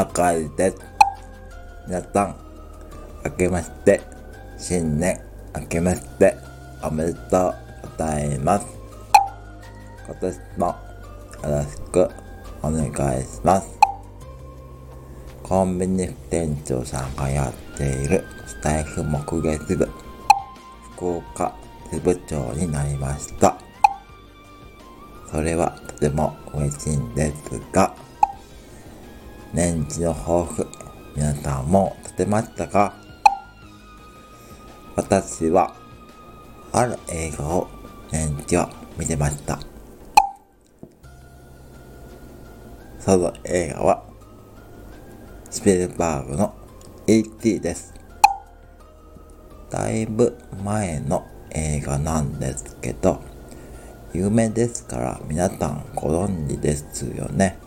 あかりです。皆さん、明けまして、新年明けまして、おめでとうございます。今年もよろしくお願いします。コンビニ店長さんがやっているスタイフ目撃部、福岡支部長になりました。それはとても嬉しいんですが、年次の抱負、皆さんも立てましたか？私は、ある映画を年次は見てました。その映画は、スピルバーグの E.T. です。だいぶ前の映画なんですけど、有名ですから皆さんご存知ですよね。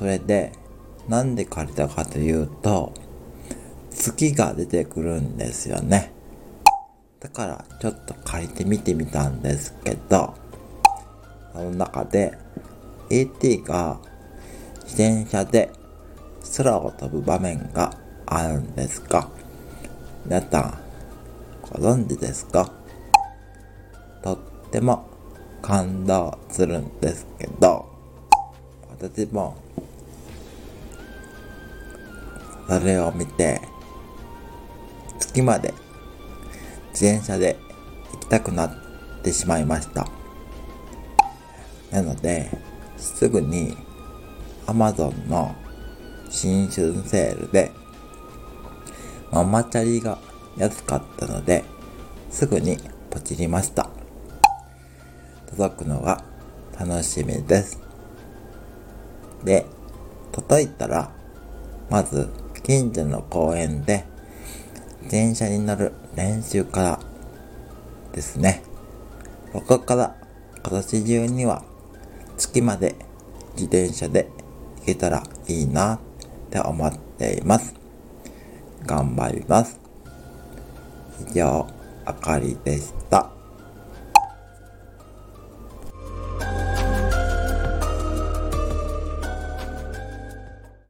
それで、なんで借りたかというと、月が出てくるんですよね。だからちょっと借りてみてみたんですけど、その中で ET が自転車で空を飛ぶ場面があるんですが、皆さんご存知ですか？とっても感動するんですけど、私もそれを見て月まで自転車で行きたくなってしまいました。なので、すぐに Amazon の新春セールでママチャリが安かったので、すぐにポチりました。届くのが楽しみです。で、届いたら、まず近所の公園で電車に乗る練習からですね。ここから今年中には月まで自転車で行けたらいいなって思っています。頑張ります。以上、あかりでした。